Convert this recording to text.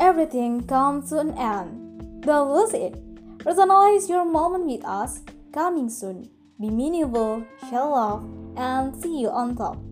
everything comes to an end. Don't lose it. Personalize your moment with us. Coming soon. Be meaningful, show love, and see you on top.